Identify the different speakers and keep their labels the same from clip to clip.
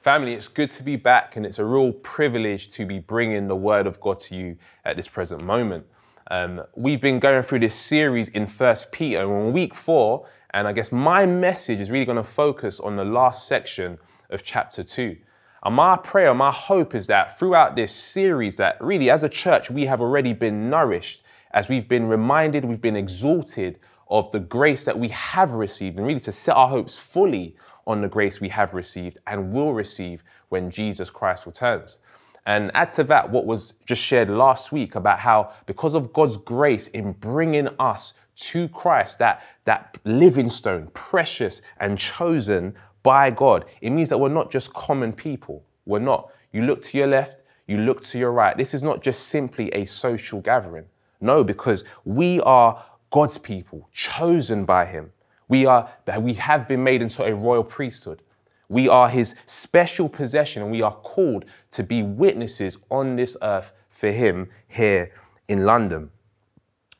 Speaker 1: Family, it's good to be back, and it's a real privilege to be bringing the Word of God to you at this present moment. Um, we've been going through this series in First Peter, week four, and I guess my message is really going to focus on the last section of chapter two. And my prayer, my hope is that throughout this series, that really as a church, we have already been nourished as we've been reminded, we've been exalted of the grace that we have received, and really to set our hopes fully on the grace we have received and will receive when Jesus Christ returns. And add to that what was just shared last week about how, because of God's grace in bringing us to Christ, that, that living stone, precious and chosen by God, it means that we're not just common people. We're not. You look to your left, you look to your right. This is not just simply a social gathering. No, because we are God's people, chosen by Him. We are we have been made into a royal priesthood. We are his special possession and we are called to be witnesses on this earth for him here in London.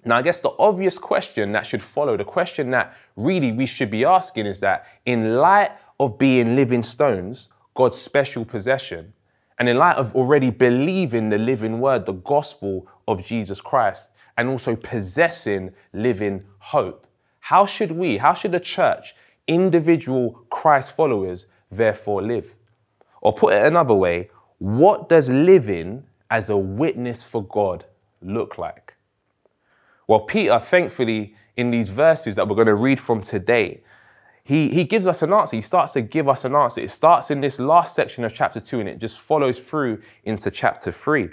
Speaker 1: Now, I guess the obvious question that should follow, the question that really we should be asking is that in light of being living stones, God's special possession, and in light of already believing the living word, the gospel of Jesus Christ, and also possessing living hope, how should we, how should the church, individual Christ followers, therefore live? Or put it another way, what does living as a witness for God look like? Well, Peter, thankfully, in these verses that we're going to read from today, he, he gives us an answer. He starts to give us an answer. It starts in this last section of chapter 2 and it just follows through into chapter 3.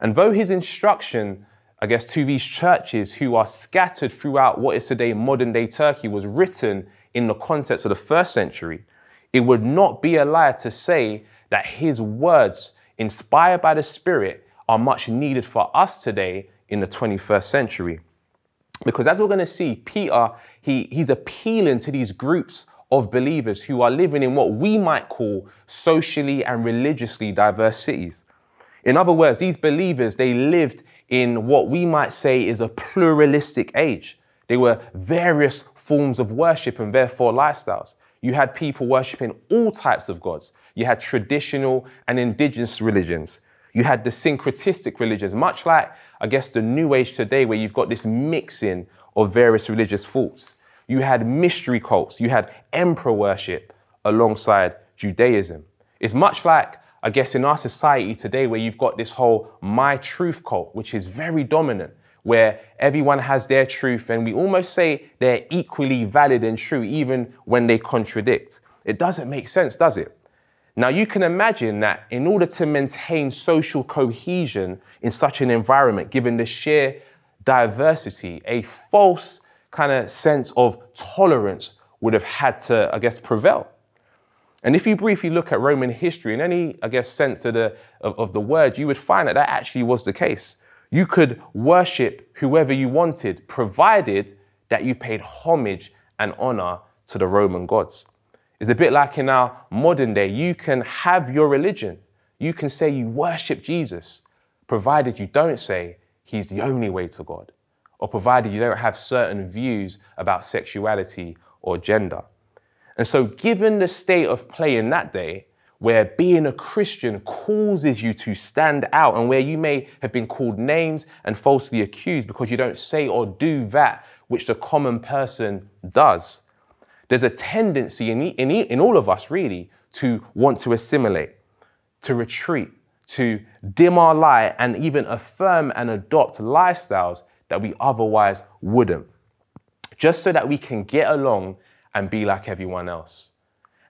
Speaker 1: And though his instruction I guess, to these churches who are scattered throughout what is today modern day Turkey was written in the context of the first century, it would not be a lie to say that his words, inspired by the Spirit, are much needed for us today in the 21st century. Because as we're going to see, Peter, he, he's appealing to these groups of believers who are living in what we might call socially and religiously diverse cities. In other words, these believers, they lived in what we might say is a pluralistic age. There were various forms of worship and therefore lifestyles. You had people worshiping all types of gods. You had traditional and indigenous religions. You had the syncretistic religions, much like, I guess, the New Age today, where you've got this mixing of various religious thoughts. You had mystery cults. You had emperor worship alongside Judaism. It's much like I guess in our society today, where you've got this whole my truth cult, which is very dominant, where everyone has their truth and we almost say they're equally valid and true, even when they contradict. It doesn't make sense, does it? Now, you can imagine that in order to maintain social cohesion in such an environment, given the sheer diversity, a false kind of sense of tolerance would have had to, I guess, prevail. And if you briefly look at Roman history in any, I guess, sense of the, of, of the word, you would find that that actually was the case. You could worship whoever you wanted, provided that you paid homage and honor to the Roman gods. It's a bit like in our modern day. You can have your religion. You can say you worship Jesus, provided you don't say he's the only way to God, or provided you don't have certain views about sexuality or gender. And so, given the state of play in that day, where being a Christian causes you to stand out and where you may have been called names and falsely accused because you don't say or do that which the common person does, there's a tendency in, in, in all of us really to want to assimilate, to retreat, to dim our light and even affirm and adopt lifestyles that we otherwise wouldn't, just so that we can get along and be like everyone else.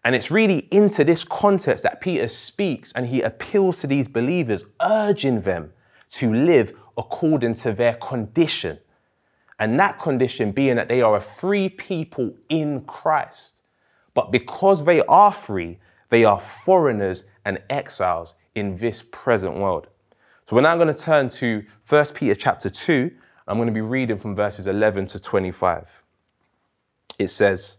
Speaker 1: And it's really into this context that Peter speaks and he appeals to these believers, urging them to live according to their condition. And that condition being that they are a free people in Christ. But because they are free, they are foreigners and exiles in this present world. So we're now going to turn to 1 Peter chapter 2. I'm going to be reading from verses 11 to 25. It says,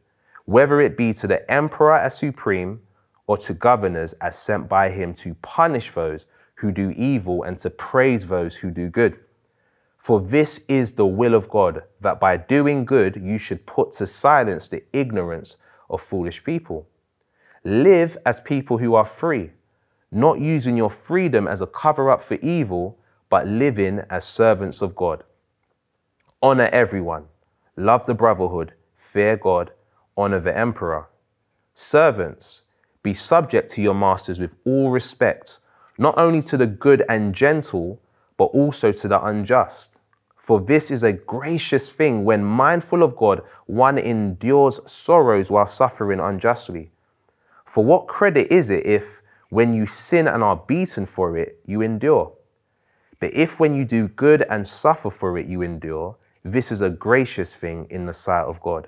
Speaker 1: whether it be to the emperor as supreme or to governors as sent by him to punish those who do evil and to praise those who do good. For this is the will of God, that by doing good you should put to silence the ignorance of foolish people. Live as people who are free, not using your freedom as a cover up for evil, but living as servants of God. Honor everyone, love the brotherhood, fear God, honor the emperor. Servants, be subject to your masters with all respect, not only to the good and gentle, but also to the unjust. For this is a gracious thing when, mindful of God, one endures sorrows while suffering unjustly. For what credit is it if, when you sin and are beaten for it, you endure? But if, when you do good and suffer for it, you endure, this is a gracious thing in the sight of God.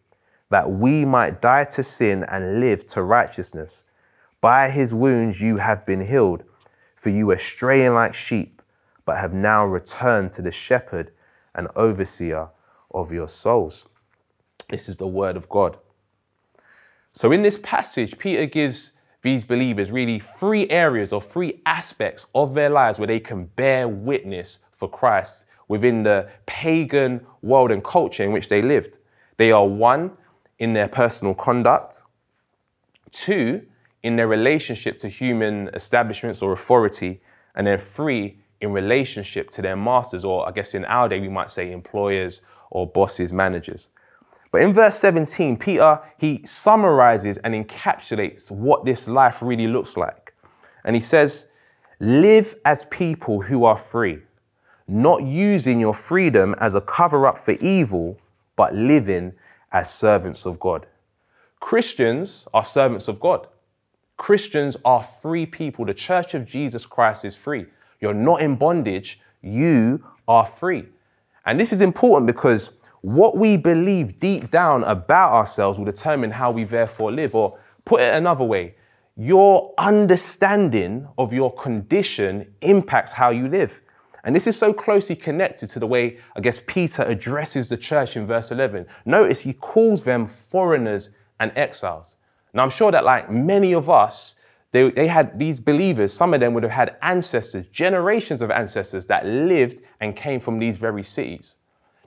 Speaker 1: that we might die to sin and live to righteousness. By his wounds you have been healed, for you were straying like sheep, but have now returned to the shepherd and overseer of your souls. This is the word of God. So, in this passage, Peter gives these believers really three areas or three aspects of their lives where they can bear witness for Christ within the pagan world and culture in which they lived. They are one, in their personal conduct, two, in their relationship to human establishments or authority, and then three, in relationship to their masters, or I guess in our day we might say employers or bosses, managers. But in verse 17, Peter, he summarizes and encapsulates what this life really looks like. And he says, Live as people who are free not using your freedom as a cover up for evil, but living as servants of God. Christians are servants of God. Christians are free people. The church of Jesus Christ is free. You're not in bondage, you are free. And this is important because what we believe deep down about ourselves will determine how we therefore live. Or put it another way, your understanding of your condition impacts how you live. And this is so closely connected to the way, I guess, Peter addresses the church in verse 11. Notice he calls them foreigners and exiles. Now, I'm sure that, like many of us, they, they had these believers, some of them would have had ancestors, generations of ancestors that lived and came from these very cities.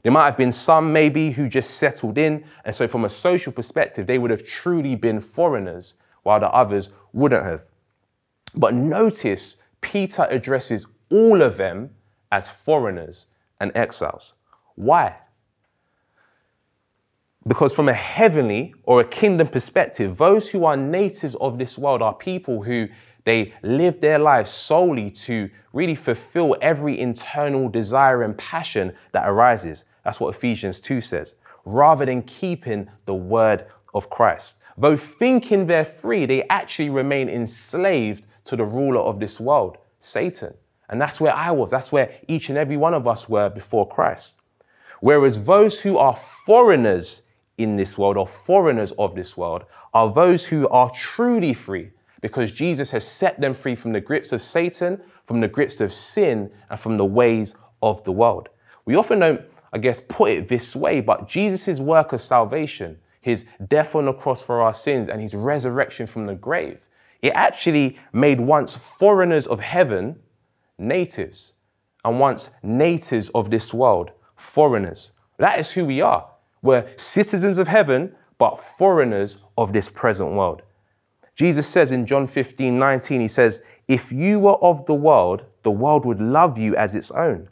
Speaker 1: There might have been some maybe who just settled in, and so from a social perspective, they would have truly been foreigners, while the others wouldn't have. But notice Peter addresses all of them as foreigners and exiles. Why? Because from a heavenly or a kingdom perspective, those who are natives of this world are people who they live their lives solely to really fulfill every internal desire and passion that arises. That's what Ephesians 2 says, rather than keeping the word of Christ. Though thinking they're free, they actually remain enslaved to the ruler of this world, Satan. And that's where I was. That's where each and every one of us were before Christ. Whereas those who are foreigners in this world or foreigners of this world are those who are truly free because Jesus has set them free from the grips of Satan, from the grips of sin, and from the ways of the world. We often don't, I guess, put it this way, but Jesus' work of salvation, his death on the cross for our sins, and his resurrection from the grave, it actually made once foreigners of heaven natives, and once natives of this world, foreigners. That is who we are. We're citizens of heaven, but foreigners of this present world. Jesus says in John 15, 19, he says, If you were of the world, the world would love you as its own.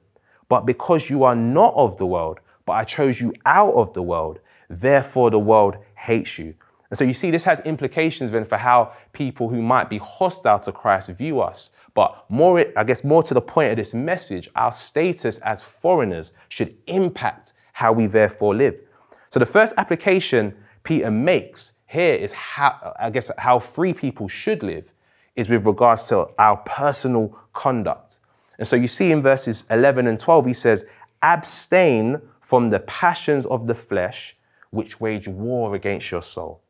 Speaker 1: But because you are not of the world, but I chose you out of the world, therefore the world hates you. And so you see, this has implications then for how people who might be hostile to Christ view us. But more, I guess, more to the point of this message, our status as foreigners should impact how we therefore live. So the first application Peter makes here is how, I guess, how free people should live is with regards to our personal conduct. And so you see in verses 11 and 12, he says, abstain from the passions of the flesh which wage war against your soul.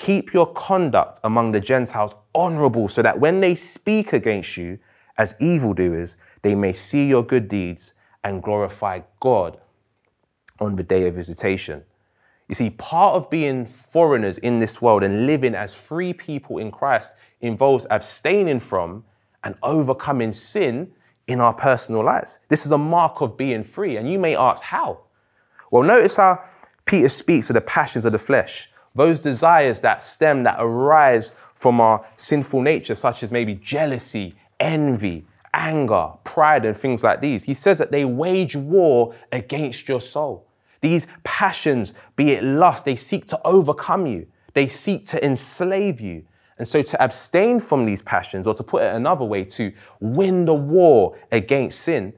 Speaker 1: Keep your conduct among the Gentiles honorable so that when they speak against you as evildoers, they may see your good deeds and glorify God on the day of visitation. You see, part of being foreigners in this world and living as free people in Christ involves abstaining from and overcoming sin in our personal lives. This is a mark of being free. And you may ask, how? Well, notice how Peter speaks of the passions of the flesh, those desires that stem, that arise from our sinful nature, such as maybe jealousy, envy, anger, pride, and things like these. He says that they wage war against your soul. These passions, be it lust, they seek to overcome you, they seek to enslave you. And so to abstain from these passions, or to put it another way, to win the war against sin,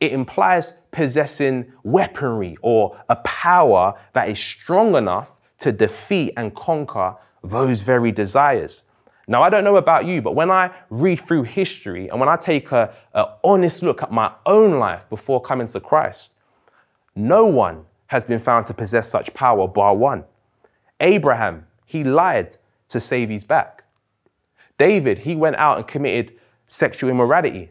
Speaker 1: it implies possessing weaponry or a power that is strong enough to defeat and conquer those very desires. Now, I don't know about you, but when I read through history and when I take a, honest look at my own life before coming to Christ, no one has been found to possess such power bar one. Abraham, he lied to save his back. David, he went out and committed sexual immorality.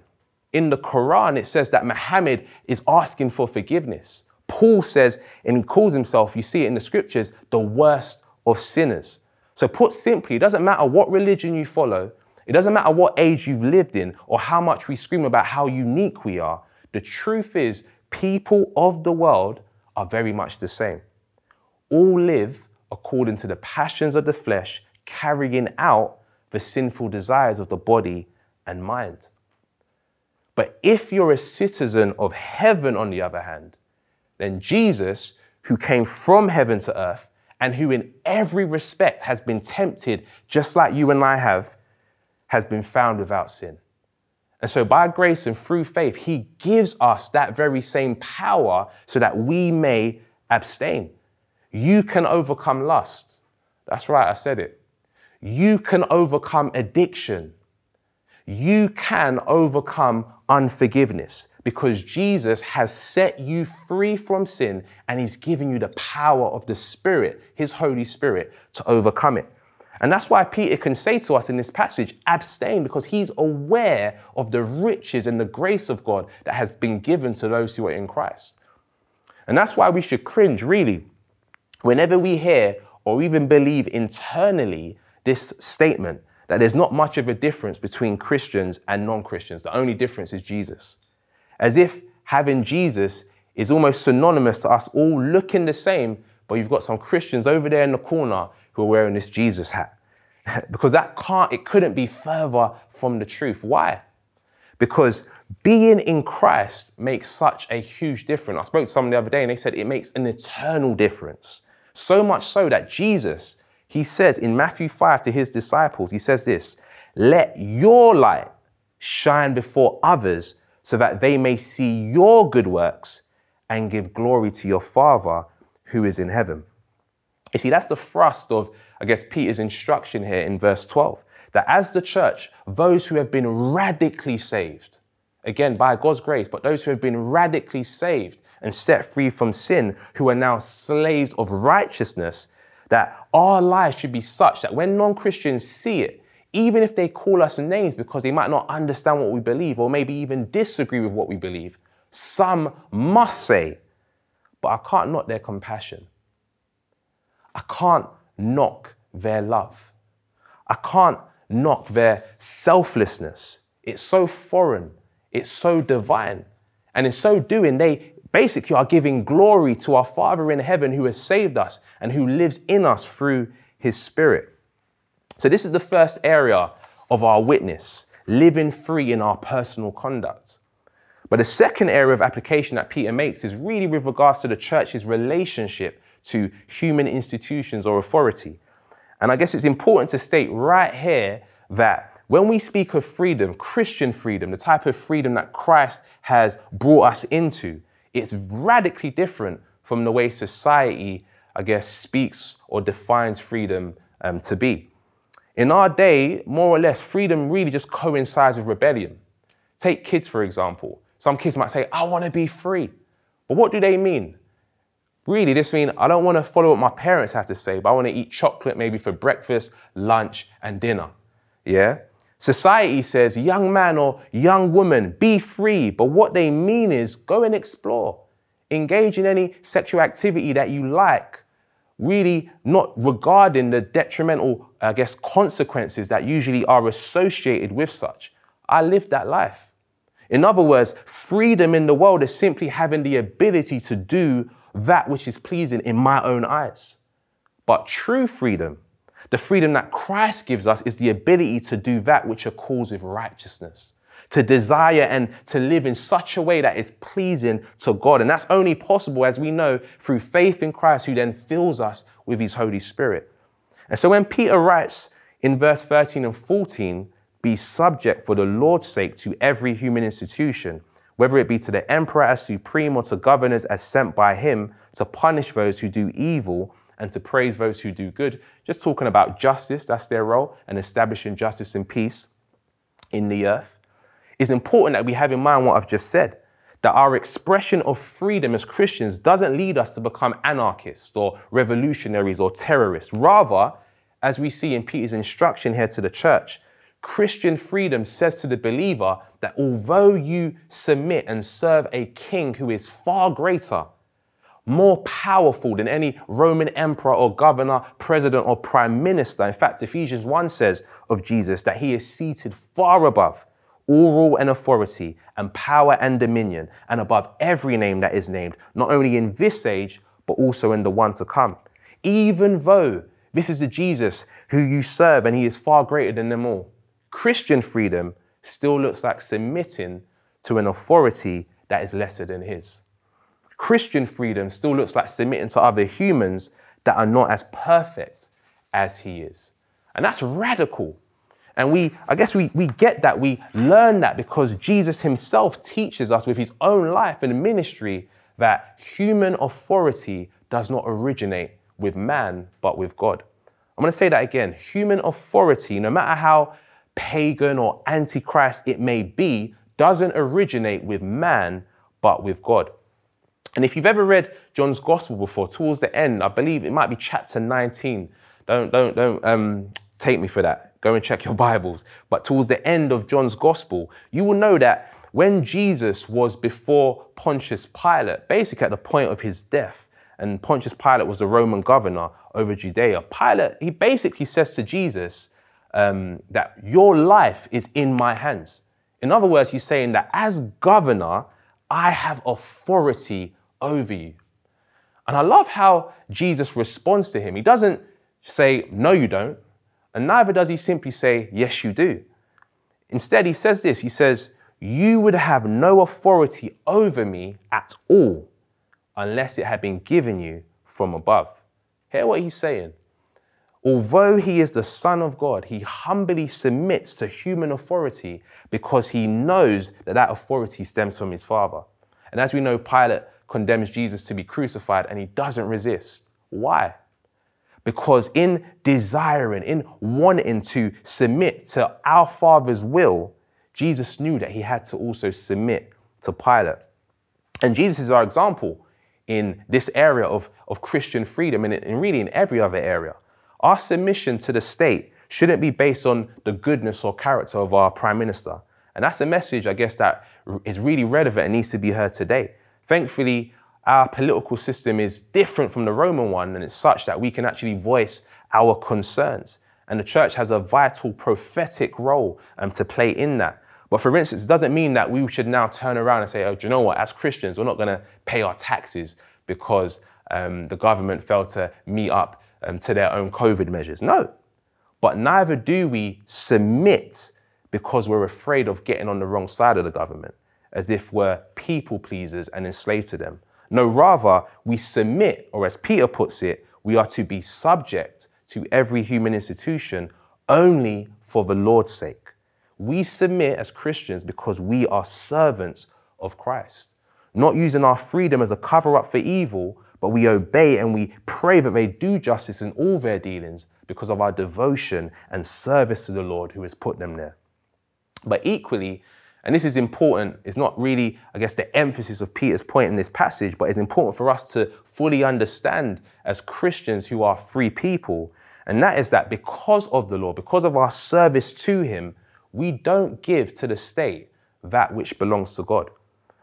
Speaker 1: In the Quran, it says that Muhammad is asking for forgiveness. Paul says, and he calls himself, you see it in the scriptures, the worst of sinners. So, put simply, it doesn't matter what religion you follow, it doesn't matter what age you've lived in, or how much we scream about how unique we are. The truth is, people of the world are very much the same. All live according to the passions of the flesh, carrying out the sinful desires of the body and mind. But if you're a citizen of heaven, on the other hand, then Jesus, who came from heaven to earth and who in every respect has been tempted just like you and I have, has been found without sin. And so, by grace and through faith, He gives us that very same power so that we may abstain. You can overcome lust. That's right, I said it. You can overcome addiction. You can overcome unforgiveness because Jesus has set you free from sin and He's given you the power of the Spirit, His Holy Spirit, to overcome it. And that's why Peter can say to us in this passage, abstain, because he's aware of the riches and the grace of God that has been given to those who are in Christ. And that's why we should cringe, really, whenever we hear or even believe internally this statement that there's not much of a difference between Christians and non Christians. The only difference is Jesus. As if having Jesus is almost synonymous to us all looking the same, but you've got some Christians over there in the corner who are wearing this Jesus hat. because that can't, it couldn't be further from the truth. Why? Because being in Christ makes such a huge difference. I spoke to someone the other day and they said it makes an eternal difference. So much so that Jesus, he says in Matthew 5 to his disciples, he says this Let your light shine before others so that they may see your good works and give glory to your Father who is in heaven. You see, that's the thrust of, I guess, Peter's instruction here in verse 12. That as the church, those who have been radically saved, again, by God's grace, but those who have been radically saved and set free from sin, who are now slaves of righteousness, that our lives should be such that when non Christians see it, even if they call us names because they might not understand what we believe or maybe even disagree with what we believe, some must say, but I can't knock their compassion. I can't knock their love. I can't knock their selflessness. It's so foreign, it's so divine. And in so doing, they basically are giving glory to our Father in heaven who has saved us and who lives in us through his Spirit. So, this is the first area of our witness living free in our personal conduct. But the second area of application that Peter makes is really with regards to the church's relationship to human institutions or authority. And I guess it's important to state right here that when we speak of freedom, Christian freedom, the type of freedom that Christ has brought us into, it's radically different from the way society, I guess, speaks or defines freedom um, to be. In our day, more or less, freedom really just coincides with rebellion. Take kids, for example. Some kids might say, I want to be free. But what do they mean? Really, this means I don't want to follow what my parents have to say, but I want to eat chocolate maybe for breakfast, lunch, and dinner. Yeah? Society says, young man or young woman, be free. But what they mean is go and explore. Engage in any sexual activity that you like, really not regarding the detrimental, I guess, consequences that usually are associated with such. I lived that life. In other words, freedom in the world is simply having the ability to do that which is pleasing in my own eyes. But true freedom, the freedom that Christ gives us, is the ability to do that which accords with righteousness, to desire and to live in such a way that is pleasing to God. And that's only possible, as we know, through faith in Christ, who then fills us with his Holy Spirit. And so when Peter writes in verse 13 and 14, be subject for the Lord's sake to every human institution, whether it be to the emperor as supreme or to governors as sent by him to punish those who do evil and to praise those who do good. Just talking about justice, that's their role, and establishing justice and peace in the earth. It's important that we have in mind what I've just said that our expression of freedom as Christians doesn't lead us to become anarchists or revolutionaries or terrorists. Rather, as we see in Peter's instruction here to the church, Christian freedom says to the believer that although you submit and serve a king who is far greater, more powerful than any Roman emperor or governor, president, or prime minister. In fact, Ephesians 1 says of Jesus that he is seated far above all rule and authority and power and dominion, and above every name that is named, not only in this age, but also in the one to come. Even though this is the Jesus who you serve and he is far greater than them all. Christian freedom still looks like submitting to an authority that is lesser than his. Christian freedom still looks like submitting to other humans that are not as perfect as he is. And that's radical. And we, I guess we, we get that, we learn that because Jesus himself teaches us with his own life and ministry that human authority does not originate with man, but with God. I'm going to say that again. Human authority, no matter how pagan or antichrist it may be, doesn't originate with man, but with God. And if you've ever read John's Gospel before, towards the end, I believe it might be chapter 19. Don't, don't, don't um, take me for that. Go and check your Bibles. But towards the end of John's Gospel, you will know that when Jesus was before Pontius Pilate, basically at the point of his death, and Pontius Pilate was the Roman governor over Judea, Pilate, he basically says to Jesus, um, that your life is in my hands. In other words, he's saying that as governor, I have authority over you. And I love how Jesus responds to him. He doesn't say, No, you don't. And neither does he simply say, Yes, you do. Instead, he says this He says, You would have no authority over me at all unless it had been given you from above. Hear what he's saying. Although he is the Son of God, he humbly submits to human authority because he knows that that authority stems from his Father. And as we know, Pilate condemns Jesus to be crucified and he doesn't resist. Why? Because in desiring, in wanting to submit to our Father's will, Jesus knew that he had to also submit to Pilate. And Jesus is our example in this area of, of Christian freedom and, and really in every other area. Our submission to the state shouldn't be based on the goodness or character of our prime minister. And that's a message, I guess, that is really relevant and needs to be heard today. Thankfully, our political system is different from the Roman one, and it's such that we can actually voice our concerns. And the church has a vital prophetic role um, to play in that. But for instance, it doesn't mean that we should now turn around and say, oh, do you know what? As Christians, we're not going to pay our taxes because um, the government failed to meet up um, to their own COVID measures. No. But neither do we submit because we're afraid of getting on the wrong side of the government, as if we're people pleasers and enslaved to them. No, rather, we submit, or as Peter puts it, we are to be subject to every human institution only for the Lord's sake. We submit as Christians because we are servants of Christ, not using our freedom as a cover up for evil, but we obey and we pray that they do justice in all their dealings because of our devotion and service to the Lord who has put them there. But equally, and this is important, it's not really, I guess, the emphasis of Peter's point in this passage, but it's important for us to fully understand as Christians who are free people. And that is that because of the Lord, because of our service to Him, we don't give to the state that which belongs to God.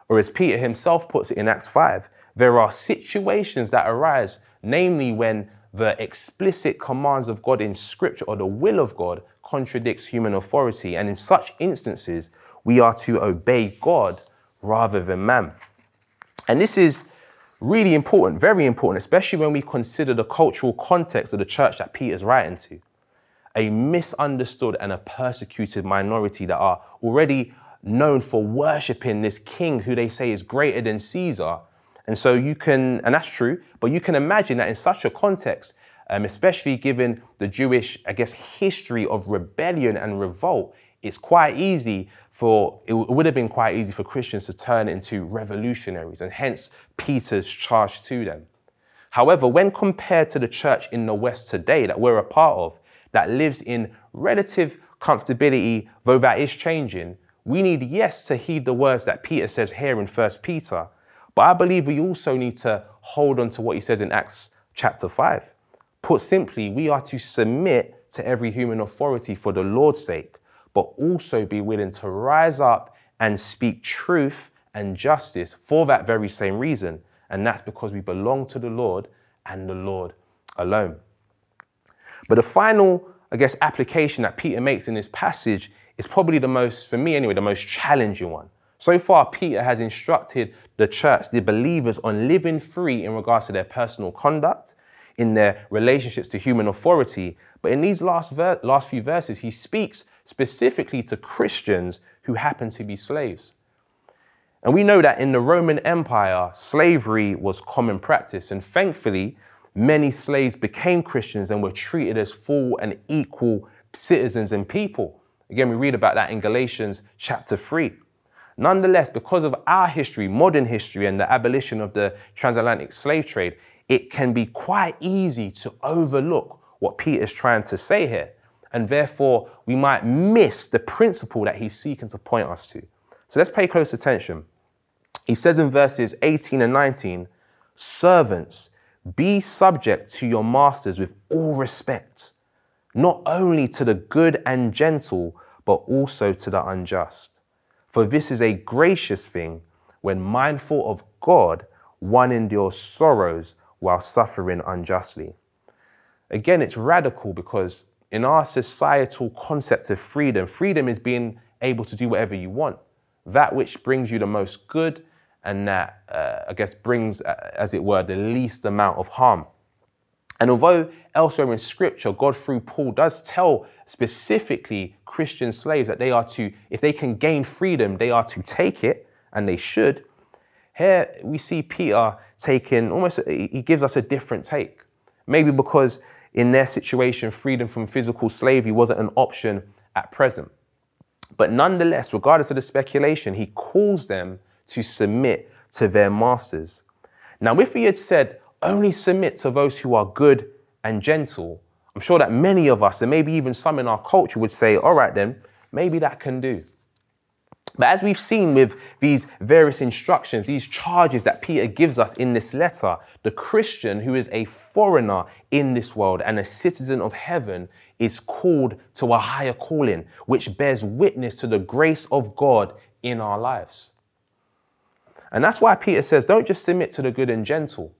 Speaker 1: Or as Peter himself puts it in Acts 5, there are situations that arise, namely when the explicit commands of God in Scripture or the will of God contradicts human authority. And in such instances, we are to obey God rather than man. And this is really important, very important, especially when we consider the cultural context of the church that Peter's writing to. A misunderstood and a persecuted minority that are already known for worshipping this king who they say is greater than Caesar. And so you can, and that's true, but you can imagine that in such a context, um, especially given the Jewish, I guess, history of rebellion and revolt, it's quite easy for, it would have been quite easy for Christians to turn into revolutionaries, and hence Peter's charge to them. However, when compared to the church in the West today that we're a part of, that lives in relative comfortability, though that is changing, we need, yes, to heed the words that Peter says here in 1 Peter, but I believe we also need to hold on to what he says in Acts chapter 5. Put simply, we are to submit to every human authority for the Lord's sake, but also be willing to rise up and speak truth and justice for that very same reason. And that's because we belong to the Lord and the Lord alone. But the final, I guess, application that Peter makes in this passage is probably the most, for me anyway, the most challenging one. So far, Peter has instructed the church, the believers, on living free in regards to their personal conduct, in their relationships to human authority. But in these last, ver- last few verses, he speaks specifically to Christians who happen to be slaves. And we know that in the Roman Empire, slavery was common practice. And thankfully, many slaves became Christians and were treated as full and equal citizens and people. Again, we read about that in Galatians chapter 3. Nonetheless, because of our history, modern history, and the abolition of the transatlantic slave trade, it can be quite easy to overlook what Peter's trying to say here. And therefore, we might miss the principle that he's seeking to point us to. So let's pay close attention. He says in verses 18 and 19, Servants, be subject to your masters with all respect, not only to the good and gentle, but also to the unjust. For this is a gracious thing when mindful of God, one endures sorrows while suffering unjustly. Again, it's radical because in our societal concept of freedom, freedom is being able to do whatever you want, that which brings you the most good and that, uh, I guess, brings, uh, as it were, the least amount of harm. And although elsewhere in scripture, God through Paul does tell specifically Christian slaves that they are to, if they can gain freedom, they are to take it, and they should. Here we see Peter taking almost, he gives us a different take. Maybe because in their situation, freedom from physical slavery wasn't an option at present. But nonetheless, regardless of the speculation, he calls them to submit to their masters. Now, if he had said, only submit to those who are good and gentle, I'm sure that many of us, and maybe even some in our culture, would say, all right, then, maybe that can do. But as we've seen with these various instructions, these charges that Peter gives us in this letter, the Christian who is a foreigner in this world and a citizen of heaven is called to a higher calling, which bears witness to the grace of God in our lives. And that's why Peter says, don't just submit to the good and gentle.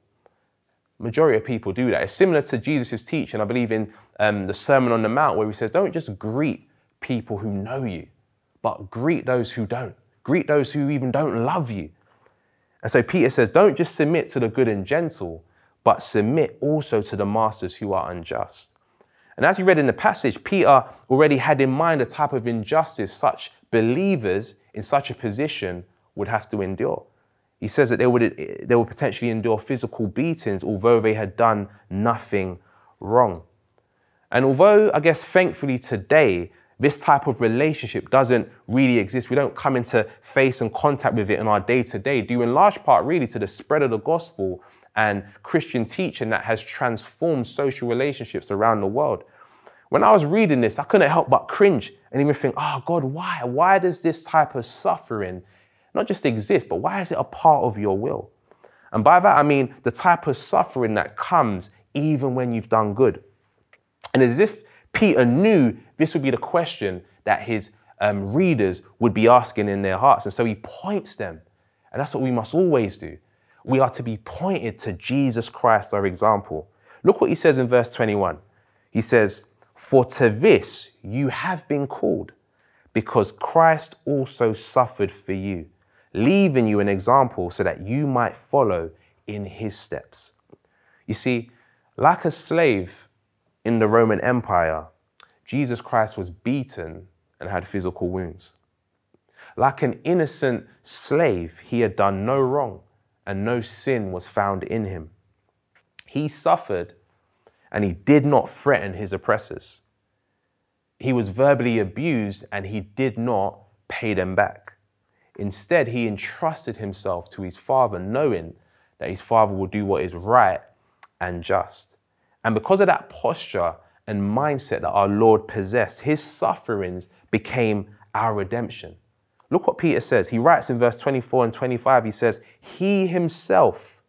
Speaker 1: Majority of people do that. It's similar to Jesus' teaching, I believe, in um, the Sermon on the Mount, where he says, don't just greet people who know you but greet those who don't. Greet those who even don't love you. And so Peter says, don't just submit to the good and gentle, but submit also to the masters who are unjust. And as you read in the passage, Peter already had in mind the type of injustice such believers in such a position would have to endure. He says that they would, they would potentially endure physical beatings, although they had done nothing wrong. And although, I guess, thankfully today, This type of relationship doesn't really exist. We don't come into face and contact with it in our day to day, due in large part really to the spread of the gospel and Christian teaching that has transformed social relationships around the world. When I was reading this, I couldn't help but cringe and even think, oh God, why? Why does this type of suffering not just exist, but why is it a part of your will? And by that, I mean the type of suffering that comes even when you've done good. And as if Peter knew this would be the question that his um, readers would be asking in their hearts. And so he points them. And that's what we must always do. We are to be pointed to Jesus Christ, our example. Look what he says in verse 21. He says, For to this you have been called, because Christ also suffered for you, leaving you an example so that you might follow in his steps. You see, like a slave in the Roman Empire, Jesus Christ was beaten and had physical wounds. Like an innocent slave, he had done no wrong and no sin was found in him. He suffered and he did not threaten his oppressors. He was verbally abused and he did not pay them back. Instead, he entrusted himself to his father, knowing that his father will do what is right and just. And because of that posture and mindset that our Lord possessed, his sufferings became our redemption. Look what Peter says. He writes in verse 24 and 25, he says, He himself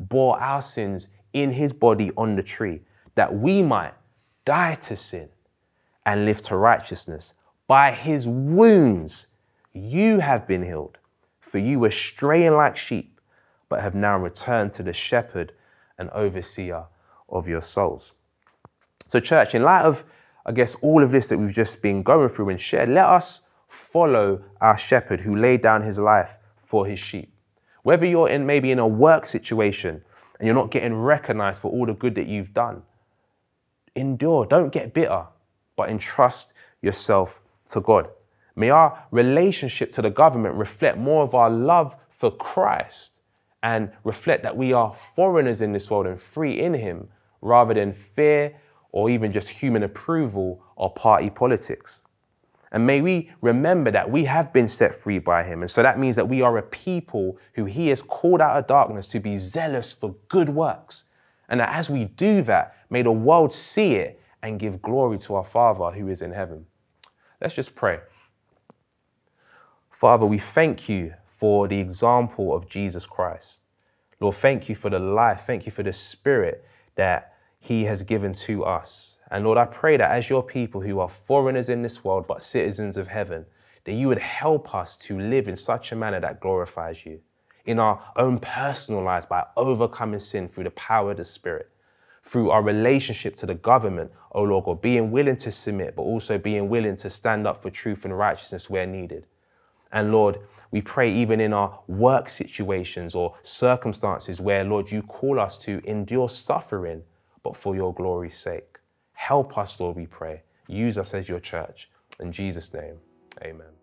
Speaker 1: bore our sins in his body on the tree, that we might die to sin and live to righteousness. By his wounds you have been healed, for you were straying like sheep, but have now returned to the shepherd and overseer of your souls. So, church, in light of, I guess, all of this that we've just been going through and shared, let us follow our shepherd who laid down his life for his sheep. Whether you're in maybe in a work situation and you're not getting recognized for all the good that you've done, endure. Don't get bitter, but entrust yourself to God. May our relationship to the government reflect more of our love for Christ and reflect that we are foreigners in this world and free in Him rather than fear or even just human approval or party politics. And may we remember that we have been set free by him. And so that means that we are a people who he has called out of darkness to be zealous for good works. And that as we do that, may the world see it and give glory to our Father who is in heaven. Let's just pray. Father, we thank you for the example of Jesus Christ. Lord, thank you for the life. Thank you for the spirit that he has given to us. And Lord, I pray that as your people who are foreigners in this world but citizens of heaven, that you would help us to live in such a manner that glorifies you in our own personal lives by overcoming sin through the power of the Spirit, through our relationship to the government, oh Lord God, being willing to submit, but also being willing to stand up for truth and righteousness where needed. And Lord, we pray even in our work situations or circumstances where, Lord, you call us to endure suffering, but for your glory's sake. Help us, Lord, we pray. Use us as your church. In Jesus' name, amen.